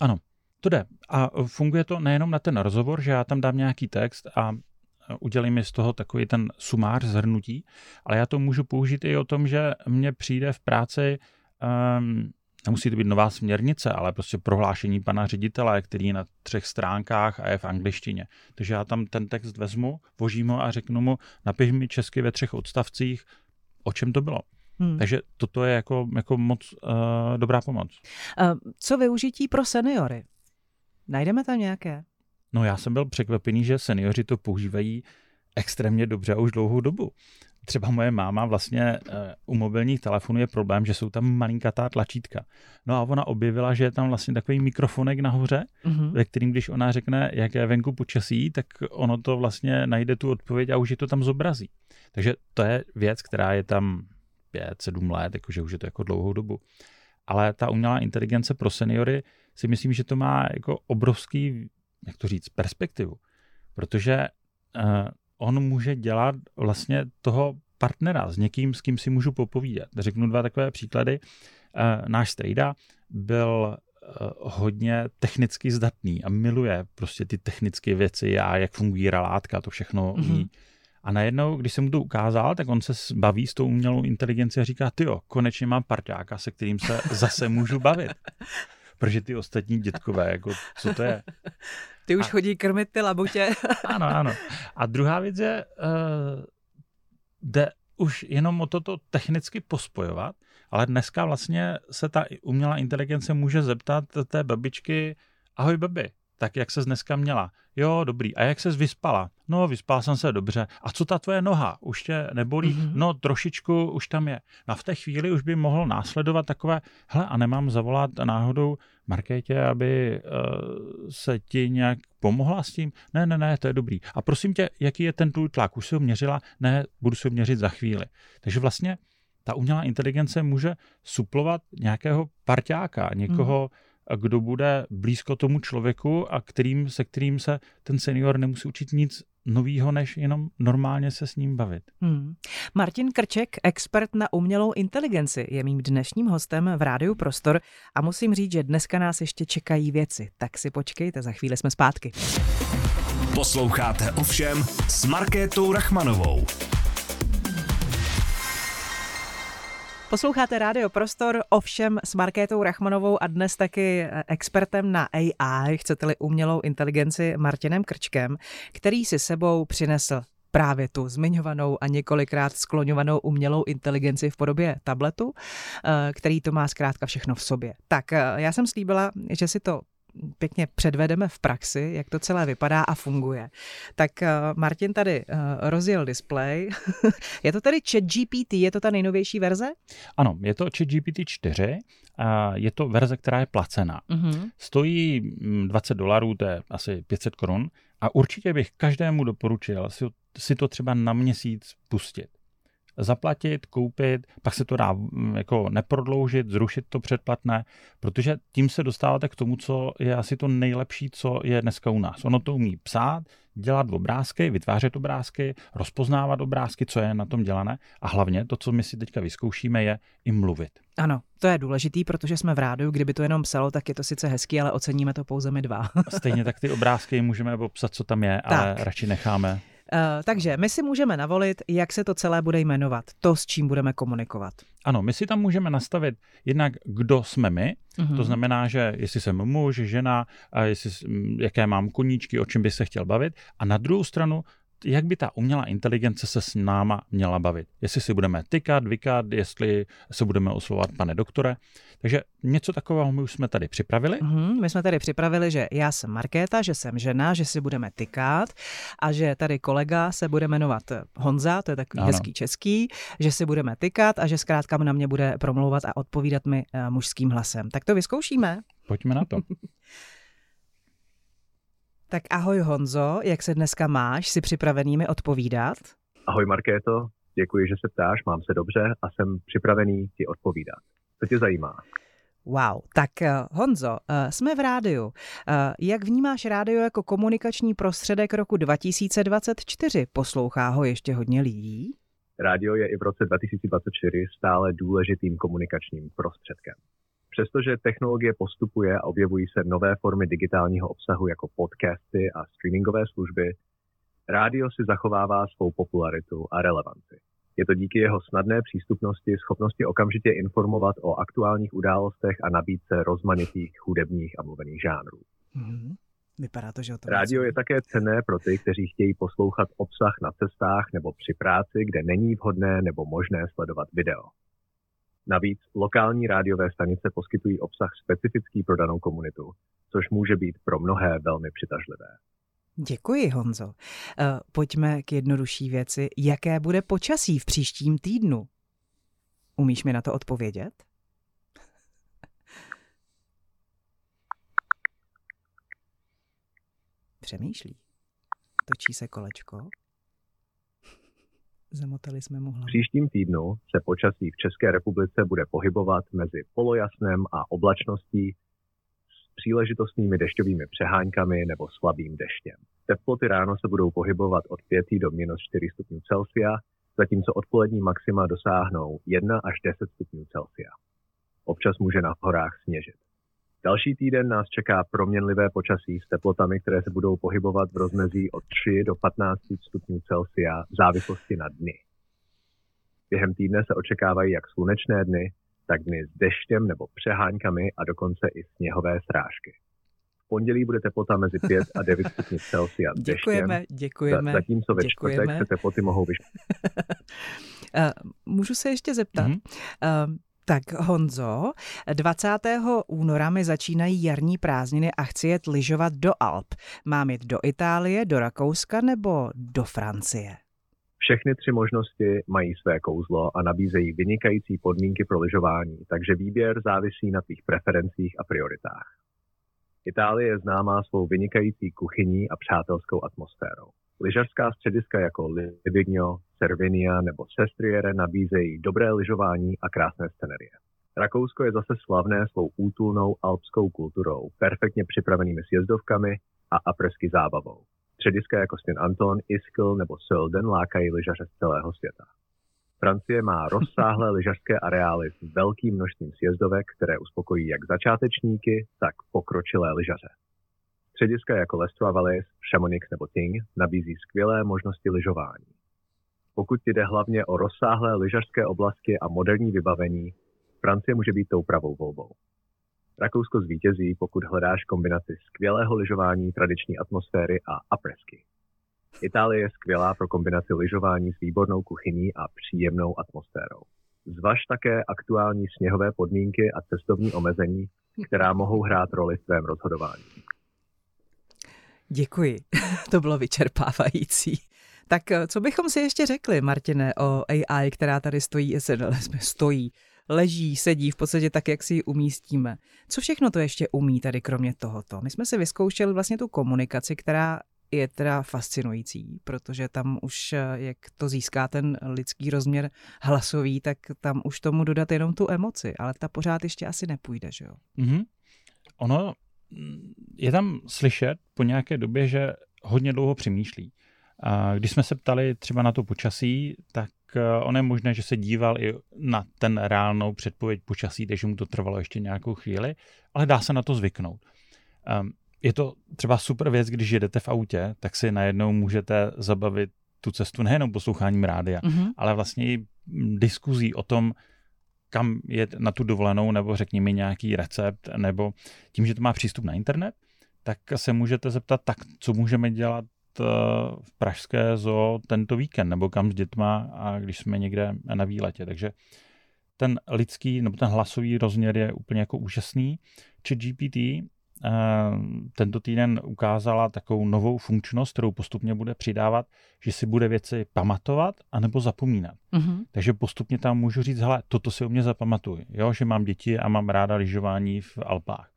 Ano, to jde. A funguje to nejenom na ten rozhovor, že já tam dám nějaký text a udělím mi z toho takový ten sumář zhrnutí, ale já to můžu použít i o tom, že mně přijde v práci, um, nemusí to být nová směrnice, ale prostě prohlášení pana ředitele, který je na třech stránkách a je v angličtině. Takže já tam ten text vezmu, vožím ho a řeknu mu, napiš mi česky ve třech odstavcích, o čem to bylo. Hmm. Takže toto je jako, jako moc uh, dobrá pomoc. Uh, co využití pro seniory? Najdeme tam nějaké? No já jsem byl překvapený, že seniori to používají extrémně dobře a už dlouhou dobu. Třeba moje máma vlastně u mobilních telefonů je problém, že jsou tam malinkatá tlačítka. No a ona objevila, že je tam vlastně takový mikrofonek nahoře, mm-hmm. ve kterým, když ona řekne, jak je venku počasí, tak ono to vlastně najde tu odpověď a už je to tam zobrazí. Takže to je věc, která je tam 5-7 let, jakože už je to jako dlouhou dobu. Ale ta umělá inteligence pro seniory si myslím, že to má jako obrovský, jak to říct, perspektivu. Protože uh, on může dělat vlastně toho partnera s někým, s kým si můžu popovídat. Řeknu dva takové příklady. Uh, náš strejda byl uh, hodně technicky zdatný a miluje prostě ty technické věci a jak fungují relátka, to všechno mm-hmm. ví. A najednou, když jsem mu to ukázal, tak on se baví s tou umělou inteligencí a říká, ty jo, konečně mám parťáka, se kterým se zase můžu bavit. Protože ty ostatní dětkové, jako, co to je? Ty už a... chodí krmit ty labutě. ano, ano. A druhá věc je, uh, jde už jenom o toto technicky pospojovat, ale dneska vlastně se ta umělá inteligence může zeptat té babičky, ahoj babi, tak jak se dneska měla? Jo, dobrý. A jak se vyspala? No, vyspala jsem se dobře. A co ta tvoje noha? Už tě nebolí? Mm-hmm. No, trošičku už tam je. No a v té chvíli už by mohl následovat takové, hele, a nemám zavolat náhodou Markétě, aby uh, se ti nějak pomohla s tím? Ne, ne, ne, to je dobrý. A prosím tě, jaký je ten tvůj tlak? Už si ho měřila? Ne, budu si ho měřit za chvíli. Takže vlastně ta umělá inteligence může suplovat nějakého parťáka, někoho, mm kdo bude blízko tomu člověku a kterým, se kterým se ten senior nemusí učit nic novýho, než jenom normálně se s ním bavit. Hmm. Martin Krček, expert na umělou inteligenci, je mým dnešním hostem v Rádiu Prostor a musím říct, že dneska nás ještě čekají věci. Tak si počkejte, za chvíli jsme zpátky. Posloucháte ovšem s Markétou Rachmanovou. Posloucháte Rádio Prostor, ovšem s Markétou Rachmanovou a dnes taky expertem na AI, chcete-li umělou inteligenci Martinem Krčkem, který si sebou přinesl právě tu zmiňovanou a několikrát skloňovanou umělou inteligenci v podobě tabletu, eh, který to má zkrátka všechno v sobě. Tak eh, já jsem slíbila, že si to pěkně předvedeme v praxi, jak to celé vypadá a funguje. Tak uh, Martin tady uh, rozjel display. je to tady ChatGPT, je to ta nejnovější verze? Ano, je to ChatGPT 4. A je to verze, která je placená. Uh-huh. Stojí 20 mm, dolarů, to je asi 500 korun. A určitě bych každému doporučil si, si to třeba na měsíc pustit zaplatit, koupit, pak se to dá mm, jako neprodloužit, zrušit to předplatné, protože tím se dostáváte k tomu, co je asi to nejlepší, co je dneska u nás. Ono to umí psát, dělat obrázky, vytvářet obrázky, rozpoznávat obrázky, co je na tom dělané a hlavně to, co my si teďka vyzkoušíme, je i mluvit. Ano, to je důležitý, protože jsme v rádiu, kdyby to jenom psalo, tak je to sice hezký, ale oceníme to pouze my dva. Stejně tak ty obrázky můžeme popsat, co tam je, tak. ale radši necháme takže my si můžeme navolit, jak se to celé bude jmenovat, to, s čím budeme komunikovat. Ano, my si tam můžeme nastavit jednak, kdo jsme my, uh-huh. to znamená, že jestli jsem muž, žena, a jestli, jaké mám koníčky, o čem by se chtěl bavit. A na druhou stranu jak by ta umělá inteligence se s náma měla bavit. Jestli si budeme tykat, vykat, jestli se budeme oslovovat pane doktore. Takže něco takového my už jsme tady připravili. Mm, my jsme tady připravili, že já jsem Markéta, že jsem žena, že si budeme tykat a že tady kolega se bude jmenovat Honza, to je takový ano. hezký český, že si budeme tykat a že zkrátka na mě bude promlouvat a odpovídat mi uh, mužským hlasem. Tak to vyzkoušíme. Pojďme na to. Tak ahoj Honzo, jak se dneska máš? Jsi připravený mi odpovídat? Ahoj Markéto, děkuji, že se ptáš, mám se dobře a jsem připravený ti odpovídat. Co tě zajímá? Wow, tak eh, Honzo, eh, jsme v rádiu. Eh, jak vnímáš rádio jako komunikační prostředek roku 2024? Poslouchá ho ještě hodně lidí? Rádio je i v roce 2024 stále důležitým komunikačním prostředkem. Přestože technologie postupuje a objevují se nové formy digitálního obsahu jako podcasty a streamingové služby, rádio si zachovává svou popularitu a relevanci. Je to díky jeho snadné přístupnosti, schopnosti okamžitě informovat o aktuálních událostech a nabídce rozmanitých hudebních a mluvených žánrů. Mm-hmm. Vypadá to, že o to Rádio je také cenné pro ty, kteří chtějí poslouchat obsah na cestách nebo při práci, kde není vhodné nebo možné sledovat video. Navíc lokální rádiové stanice poskytují obsah specifický pro danou komunitu, což může být pro mnohé velmi přitažlivé. Děkuji, Honzo. Eh, pojďme k jednodušší věci. Jaké bude počasí v příštím týdnu? Umíš mi na to odpovědět? Přemýšlí. Točí se kolečko. Zamotali jsme mu hlavu. Příštím týdnu se počasí v České republice bude pohybovat mezi polojasnem a oblačností s příležitostnými dešťovými přeháňkami nebo slabým deštěm. Teploty ráno se budou pohybovat od 5 do minus 4 stupňů Celsia, zatímco odpolední maxima dosáhnou 1 až 10 stupňů Celsia. Občas může na horách sněžit. Další týden nás čeká proměnlivé počasí s teplotami, které se budou pohybovat v rozmezí od 3 do 15 stupňů Celsia v závislosti na dny. Během týdne se očekávají jak slunečné dny, tak dny s deštěm nebo přeháňkami a dokonce i sněhové srážky. V pondělí bude teplota mezi 5 a 9 stupňů Celsia s Děkujeme, deštěm, děkujeme. zatímco ve děkujeme. čtvrtek se teploty mohou vyš... Eh, Můžu se ještě zeptat? Mhm. Mm-hmm. Tak Honzo, 20. února mi začínají jarní prázdniny a chci jet lyžovat do Alp. Mám jít do Itálie, do Rakouska nebo do Francie? Všechny tři možnosti mají své kouzlo a nabízejí vynikající podmínky pro lyžování, takže výběr závisí na tvých preferencích a prioritách. Itálie je známá svou vynikající kuchyní a přátelskou atmosférou. Lyžařská střediska jako Livigno, Cervinia nebo Sestriere nabízejí dobré lyžování a krásné scenerie. Rakousko je zase slavné svou útulnou alpskou kulturou, perfektně připravenými sjezdovkami a apresky zábavou. Střediska jako St. Anton, Ischl nebo Sölden lákají lyžaře z celého světa. Francie má rozsáhlé lyžařské areály s velkým množstvím sjezdovek, které uspokojí jak začátečníky, tak pokročilé lyžaře. Střediska jako Lestra Vallis, Chamonix nebo Ting nabízí skvělé možnosti lyžování. Pokud jde hlavně o rozsáhlé lyžařské oblasti a moderní vybavení, Francie může být tou pravou volbou. Rakousko zvítězí, pokud hledáš kombinaci skvělého lyžování, tradiční atmosféry a apresky. Itálie je skvělá pro kombinaci lyžování s výbornou kuchyní a příjemnou atmosférou. Zvaž také aktuální sněhové podmínky a cestovní omezení, která mohou hrát roli v tvém rozhodování. Děkuji, to bylo vyčerpávající. Tak eh, co bychom si ještě řekli, Martine, o AI, která tady stojí, stojí, leží, sedí v podstatě tak, jak si ji umístíme. Co všechno to ještě umí tady kromě tohoto? My jsme si vyzkoušeli vlastně tu komunikaci, která je teda fascinující, protože tam už, eh, jak to získá ten lidský rozměr hlasový, tak tam už tomu dodat jenom tu emoci, ale ta pořád ještě asi nepůjde, že jo? Mm-hmm. Ono je tam slyšet po nějaké době, že hodně dlouho přemýšlí. A když jsme se ptali třeba na to počasí, tak eh, on je možné, že se díval i na ten reálnou předpověď počasí, takže mu to trvalo ještě nějakou chvíli, ale dá se na to zvyknout. Um, je to třeba super věc, když jedete v autě, tak si najednou můžete zabavit tu cestu nejenom posloucháním rádia, mm-hmm. ale vlastně i diskuzí o tom, kam jet na tu dovolenou, nebo řekni mi nějaký recept, nebo tím, že to má přístup na internet, tak se můžete zeptat, tak co můžeme dělat eh, v Pražské zoo tento víkend, nebo kam s dětma, a když jsme někde na výletě. Takže ten lidský nebo ten hlasový rozměr je úplně jako úžasný. Či GPT tento týden ukázala takovou novou funkčnost, kterou postupně bude přidávat, že si bude věci pamatovat anebo zapomínat. Mm-hmm. Takže postupně tam můžu říct, hele, toto si u mě zapamatuj, jo, že mám děti a mám ráda lyžování v Alpách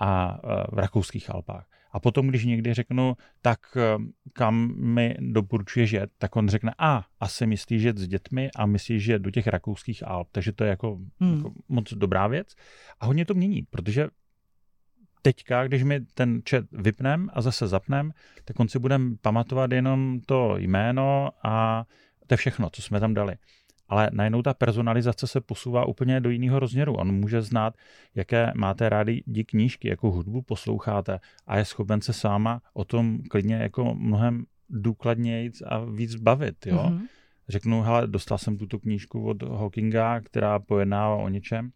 a v rakouských Alpách. A potom, když někdy řeknu, tak eh, kam mi doporučuje jet, tak on řekne, a asi myslí jet s dětmi a myslí, že do těch rakouských Alp. Takže to je jako, hmm. jako moc dobrá věc. A hodně to mění, protože teďka, když mi ten chat vypnem a zase zapnem, tak on si budeme pamatovat jenom to jméno a to je všechno, co jsme tam dali. Ale najednou ta personalizace se posouvá úplně do jiného rozměru. On může znát, jaké máte rádi knížky, jakou hudbu posloucháte a je schopen se sáma o tom klidně jako mnohem důkladněji a víc bavit. Jo? Mm-hmm. Řeknu, hele, dostal jsem tuto knížku od Hawkinga, která pojednává o něčem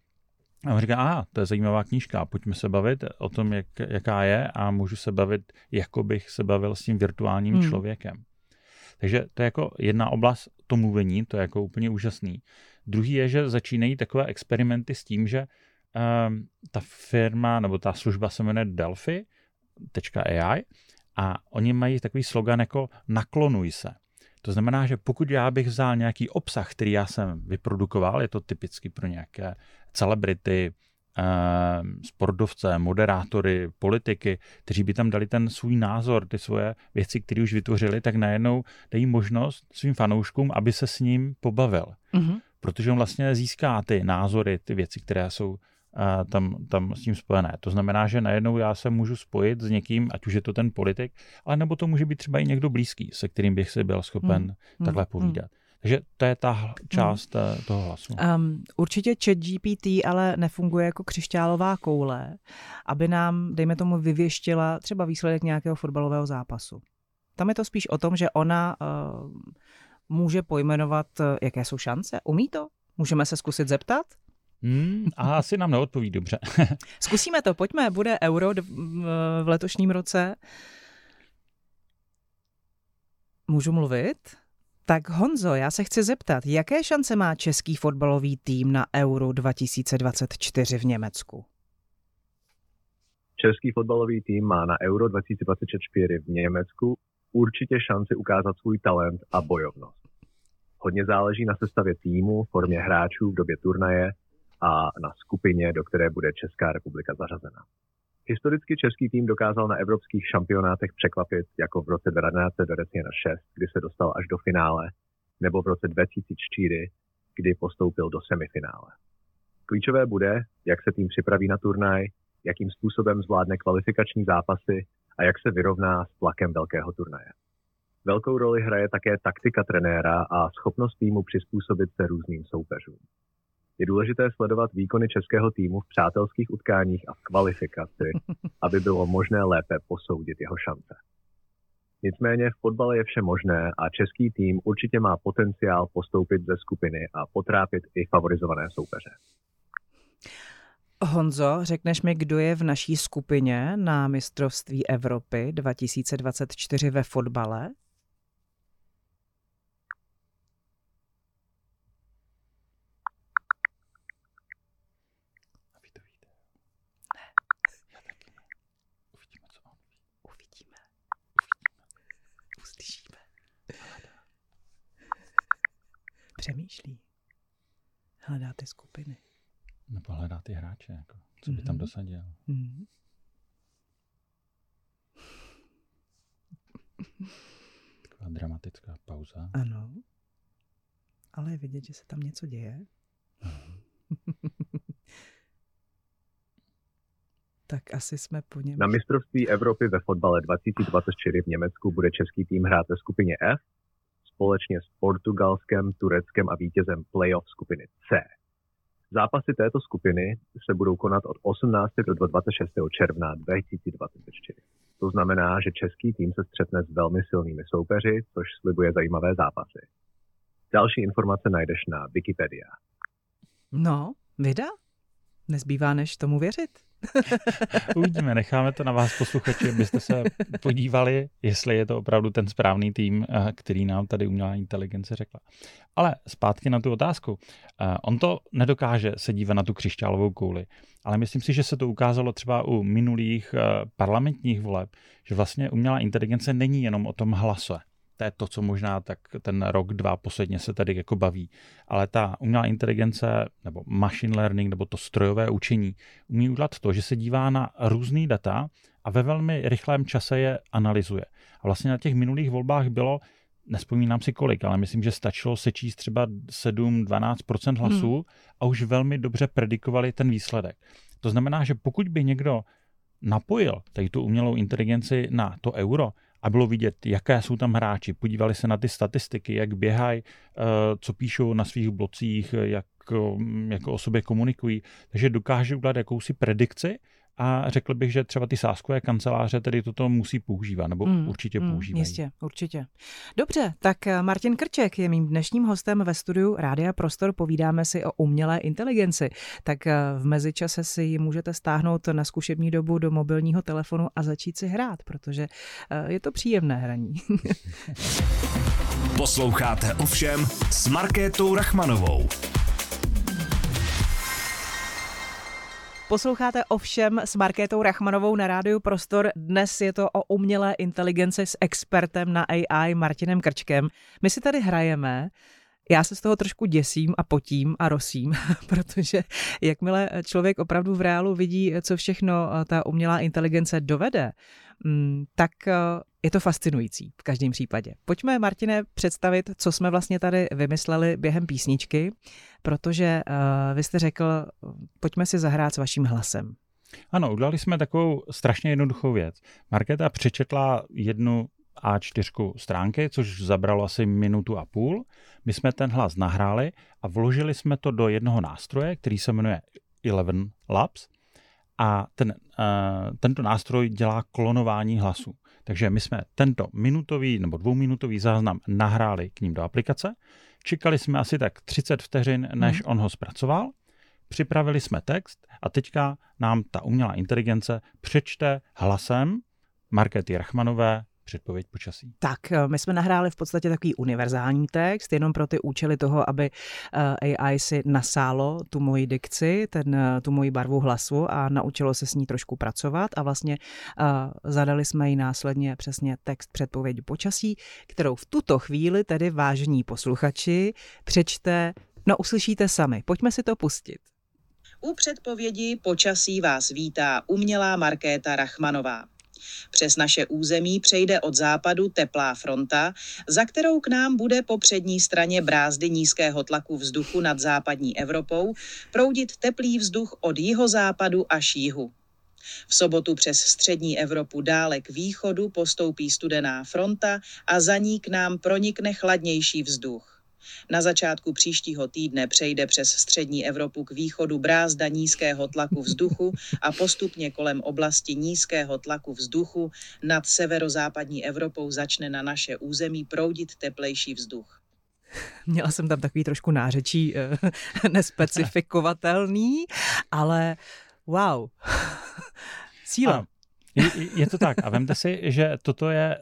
a on říká, a to je zajímavá knížka, pojďme se bavit o tom, jak, jaká je a můžu se bavit, jako bych se bavil s tím virtuálním hmm. člověkem. Takže to je jako jedna oblast, to mluvení, to je jako úplně úžasný. Druhý je, že začínají takové experimenty s tím, že um, ta firma nebo ta služba se jmenuje Delphi.ai a oni mají takový slogan jako naklonuj se. To znamená, že pokud já bych vzal nějaký obsah, který já jsem vyprodukoval, je to typicky pro nějaké celebrity, eh, sportovce, moderátory, politiky, kteří by tam dali ten svůj názor, ty svoje věci, které už vytvořili, tak najednou dají možnost svým fanouškům, aby se s ním pobavil. Mm-hmm. Protože on vlastně získá ty názory, ty věci, které jsou tam, tam s tím spojené. To znamená, že najednou já se můžu spojit s někým, ať už je to ten politik, ale nebo to může být třeba i někdo blízký, se kterým bych si byl schopen hmm. takhle hmm. povídat. Takže to je ta část hmm. toho hlasu. Um, určitě chat GPT ale nefunguje jako křišťálová koule, aby nám, dejme tomu, vyvěštila třeba výsledek nějakého fotbalového zápasu. Tam je to spíš o tom, že ona uh, může pojmenovat, jaké jsou šance. Umí to? Můžeme se zkusit zeptat? Hmm, a asi nám neodpoví dobře. Zkusíme to, pojďme, bude euro v letošním roce. Můžu mluvit? Tak Honzo, já se chci zeptat, jaké šance má český fotbalový tým na Euro 2024 v Německu? Český fotbalový tým má na Euro 2024 v Německu určitě šanci ukázat svůj talent a bojovnost. Hodně záleží na sestavě týmu, formě hráčů v době turnaje a na skupině, do které bude Česká republika zařazena. Historicky český tým dokázal na evropských šampionátech překvapit jako v roce 1996, kdy se dostal až do finále, nebo v roce 2004, kdy postoupil do semifinále. Klíčové bude, jak se tým připraví na turnaj, jakým způsobem zvládne kvalifikační zápasy a jak se vyrovná s tlakem velkého turnaje. Velkou roli hraje také taktika trenéra a schopnost týmu přizpůsobit se různým soupeřům. Je důležité sledovat výkony českého týmu v přátelských utkáních a v kvalifikaci, aby bylo možné lépe posoudit jeho šance. Nicméně v fotbale je vše možné a český tým určitě má potenciál postoupit ze skupiny a potrápit i favorizované soupeře. Honzo, řekneš mi, kdo je v naší skupině na mistrovství Evropy 2024 ve fotbale? Přemýšlí. Hledá ty skupiny. Nebo hledá ty hráče, jako, co by mm-hmm. tam mhm. dosadil. Mm-hmm. Taková dramatická pauza. Ano. Ale je vidět, že se tam něco děje. tak asi jsme po něm. Na mistrovství Evropy ve fotbale 2024 v Německu bude český tým hrát ve skupině F společně s Portugalskem, Tureckem a vítězem playoff skupiny C. Zápasy této skupiny se budou konat od 18. do 26. června 2024. To znamená, že český tým se střetne s velmi silnými soupeři, což slibuje zajímavé zápasy. Další informace najdeš na Wikipedia. No, vida? Nezbývá než tomu věřit. Uvidíme, necháme to na vás posluchači, abyste se podívali, jestli je to opravdu ten správný tým, eh, který nám tady umělá inteligence řekla. Ale zpátky na tu otázku. Eh, on to nedokáže se dívat na tu křišťálovou kouli, ale myslím si, že se to ukázalo třeba u minulých eh, parlamentních voleb, že vlastně umělá inteligence není jenom o tom hlase, to je to, co možná tak ten rok, dva posledně se tady jako baví. Ale ta umělá inteligence nebo machine learning nebo to strojové učení umí udělat to, že se dívá na různý data a ve velmi rychlém čase je analyzuje. A vlastně na těch minulých volbách bylo, nespomínám si kolik, ale myslím, že stačilo sečíst třeba 7-12% hlasů hmm. a už velmi dobře predikovali ten výsledek. To znamená, že pokud by někdo napojil tady tu umělou inteligenci na to euro a bylo vidět, jaké jsou tam hráči, podívali se na ty statistiky, jak běhají, eh, co píšou na svých blocích, jak jako o sobě komunikují, takže dokáže udělat jakousi predikci a řekl bych, že třeba ty sáskové kanceláře tedy toto musí používat, nebo mm, určitě mm, používají. Jistě, určitě. Dobře, tak eh, Martin Krček je mým dnešním hostem ve studiu Rádia Prostor. Povídáme si o umělé inteligenci. Tak eh, v mezičase si ji můžete stáhnout na zkušební dobu do mobilního telefonu a začít si hrát, protože eh, je to příjemné hraní. Posloucháte ovšem s Markétou Rachmanovou. Posloucháte ovšem s Markétou Rachmanovou na rádiu Prostor. Dnes je to o umělé inteligenci s expertem na AI Martinem Krčkem. My si tady hrajeme já se z toho trošku děsím a potím a rosím, protože jakmile člověk opravdu v reálu vidí, co všechno ta umělá inteligence dovede, mm, tak je to fascinující v každém případě. Pojďme, Martine, představit, co jsme vlastně tady vymysleli během písničky, protože uh, vy jste řekl, pojďme si zahrát s vaším hlasem. Ano, udělali jsme takovou strašně jednoduchou věc. Markéta přečetla jednu A4 stránky, což zabralo asi minutu a půl. My jsme ten hlas nahráli a vložili jsme to do jednoho nástroje, který se jmenuje Eleven Labs. A ten, uh, tento nástroj dělá klonování hlasu. Takže my jsme tento minutový nebo dvouminutový záznam nahráli k ním do aplikace, čekali jsme asi tak 30 vteřin, než hmm. on ho zpracoval, připravili jsme text a teďka nám ta umělá inteligence přečte hlasem Markety Rachmanové předpověď počasí. Tak, eh, my jsme nahráli v podstatě takový univerzální text, jenom pro ty účely toho, aby eh, AI si nasálo tu moji dikci, ten, eh, tu moji barvu hlasu a naučilo se s ní trošku pracovat a vlastně zadali jsme jí následně přesně text předpověď počasí, kterou v tuto chvíli tedy vážení posluchači přečte, no uslyšíte sami. Pojďme si to pustit. U předpovědi počasí vás vítá umělá Markéta Rachmanová. Přes naše území přejde od západu teplá fronta, za kterou k nám bude po přední straně brázdy nízkého tlaku vzduchu nad západní Evropou proudit teplý vzduch od jihozápadu až jihu. V sobotu přes střední Evropu dále k východu postoupí studená fronta a za ní k nám pronikne chladnější vzduch. Na začátku příštího týdne přejde přes střední Evropu k východu brázda nízkého tlaku vzduchu a postupně kolem oblasti nízkého tlaku vzduchu nad severozápadní Evropou začne na naše území proudit teplejší vzduch. Měla jsem tam takový trošku nářečí eh, nespecifikovatelný, ale wow. Síla. Je, je to tak. A vemte si, že toto je eh,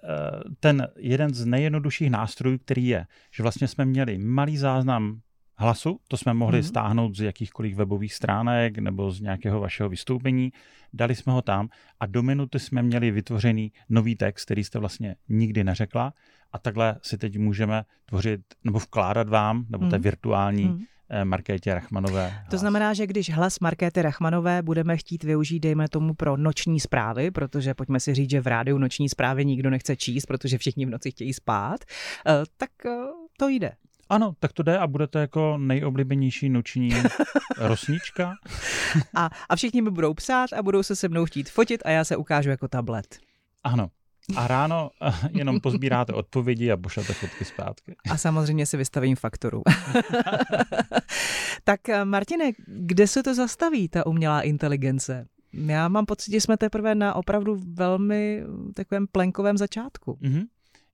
ten jeden z nejjednodušších nástrojů, který je. Že vlastně jsme měli malý záznam hlasu, to jsme mohli mm-hmm. stáhnout z jakýchkoliv webových stránek nebo z nějakého vašeho vystoupení, dali jsme ho tam a do minuty jsme měli vytvořený nový text, který jste vlastně nikdy neřekla a takhle si teď můžeme tvořit nebo vkládat vám, nebo mm-hmm. té virtuální mm-hmm Markétě Rachmanové. To znamená, že když hlas Markéty Rachmanové budeme chtít využít, dejme tomu, pro noční zprávy, protože pojďme si říct, že v rádiu noční zprávy nikdo nechce číst, protože všichni v noci chtějí spát, eh, tak eh, to jde. Ano, tak to jde a bude to jako nejoblíbenější noční rosnička. a, a všichni mi budou psát a budou se se mnou chtít fotit a já se ukážu jako tablet. Ano, a ráno eh, jenom pozbíráte odpovědi a pošlete fotky zpátky. A samozřejmě si vystavím fakturu. tak eh, Martine, kde se to zastaví, ta umělá inteligence? Já mám pocit, že jsme teprve na opravdu velmi takovém plenkovém začátku. Mm-hmm.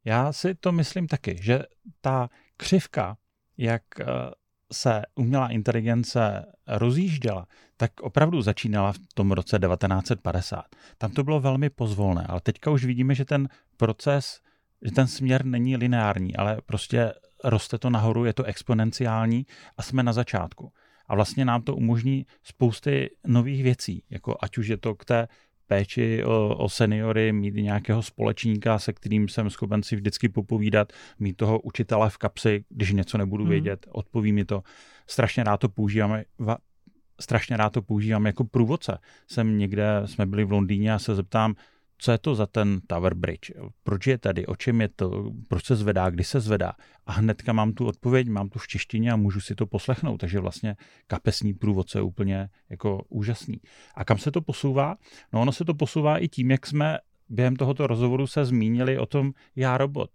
Já si to myslím taky, že ta křivka, jak eh, se umělá inteligence rozjížděla, tak opravdu začínala v tom roce 1950. Tam to bylo velmi pozvolné, ale teďka už vidíme, že ten proces, že ten směr není lineární, ale prostě roste to nahoru, je to exponenciální a jsme na začátku. A vlastně nám to umožní spousty nových věcí, jako ať už je to k té péči o, o seniory, mít nějakého společníka, se kterým jsem schopen si vždycky popovídat, mít toho učitele v kapsi, když něco nebudu hmm. vědět, odpoví mi to. Strašně rád to používáme, strašně rád to používám jako průvodce. Jsem někde, jsme byli v Londýně a se zeptám, co je to za ten Tower Bridge, proč je tady, o čem je to, proč se zvedá, kdy se zvedá. A hnedka mám tu odpověď, mám tu v češtině a můžu si to poslechnout. Takže vlastně kapesní průvod je úplně jako úžasný. A kam se to posouvá? No ono se to posouvá i tím, jak jsme během tohoto rozhovoru se zmínili o tom já robot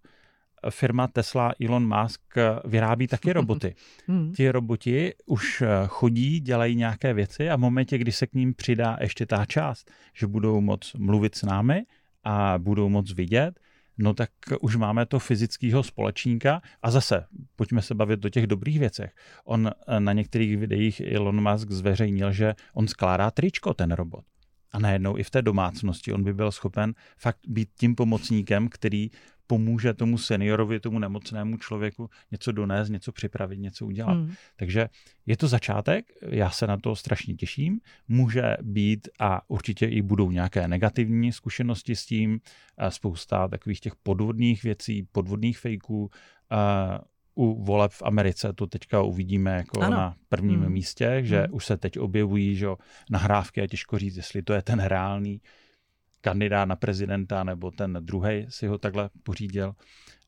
firma Tesla Elon Musk vyrábí taky roboty. Hmm. Ti roboti už chodí, dělají nějaké věci a v momentě, kdy se k ním přidá ještě ta část, že budou moc mluvit s námi a budou moc vidět, no tak už máme to fyzického společníka a zase pojďme se bavit o těch dobrých věcech. On na některých videích Elon Musk zveřejnil, že on skládá tričko, ten robot. A najednou i v té domácnosti on by byl schopen fakt být tím pomocníkem, který pomůže tomu seniorovi, tomu nemocnému člověku něco donést, něco připravit, něco udělat. Hmm. Takže je to začátek, já se na to strašně těším. Může být a určitě i budou nějaké negativní zkušenosti s tím, spousta takových těch podvodných věcí, podvodných fejků. U voleb v Americe to teďka uvidíme jako ano. na prvním hmm. místě, že hmm. už se teď objevují že nahrávky a těžko říct, jestli to je ten reálný kandidát na prezidenta nebo ten druhý si ho takhle pořídil.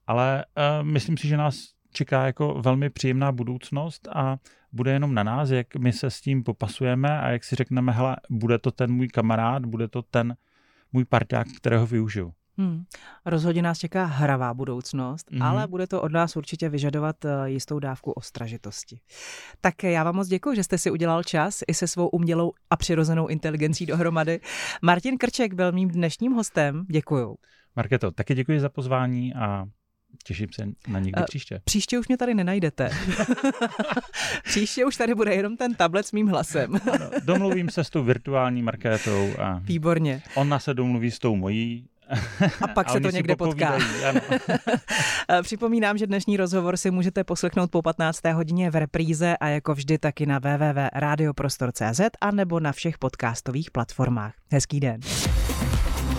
Ale uh, myslím si, že nás čeká jako velmi příjemná budoucnost a bude jenom na nás, jak my se s tím popasujeme a jak si řekneme, hele, bude to ten můj kamarád, bude to ten můj parťák, kterého využiju. Hmm. Rozhodně nás čeká hravá budoucnost, hmm. ale bude to od nás určitě vyžadovat eh, jistou dávku ostražitosti. Tak já vám moc děkuji, že jste si udělal čas i se svou umělou a přirozenou inteligencí dohromady. Martin Krček byl mým dnešním hostem. Děkuju. Marketo, taky děkuji za pozvání a Těším se na někdy uh, příště. Příště už mě tady nenajdete. příště už tady bude jenom ten tablet s mým hlasem. ano, domluvím se s tou virtuální marketou. A Výborně. Ona se domluví s tou mojí a pak a se to někde potká. Připomínám, že dnešní rozhovor si můžete poslechnout po 15. hodině v repríze a jako vždy taky na www.radioprostor.cz a nebo na všech podcastových platformách. Hezký den.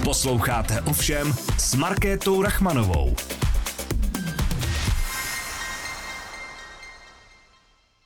Posloucháte ovšem s Markétou Rachmanovou.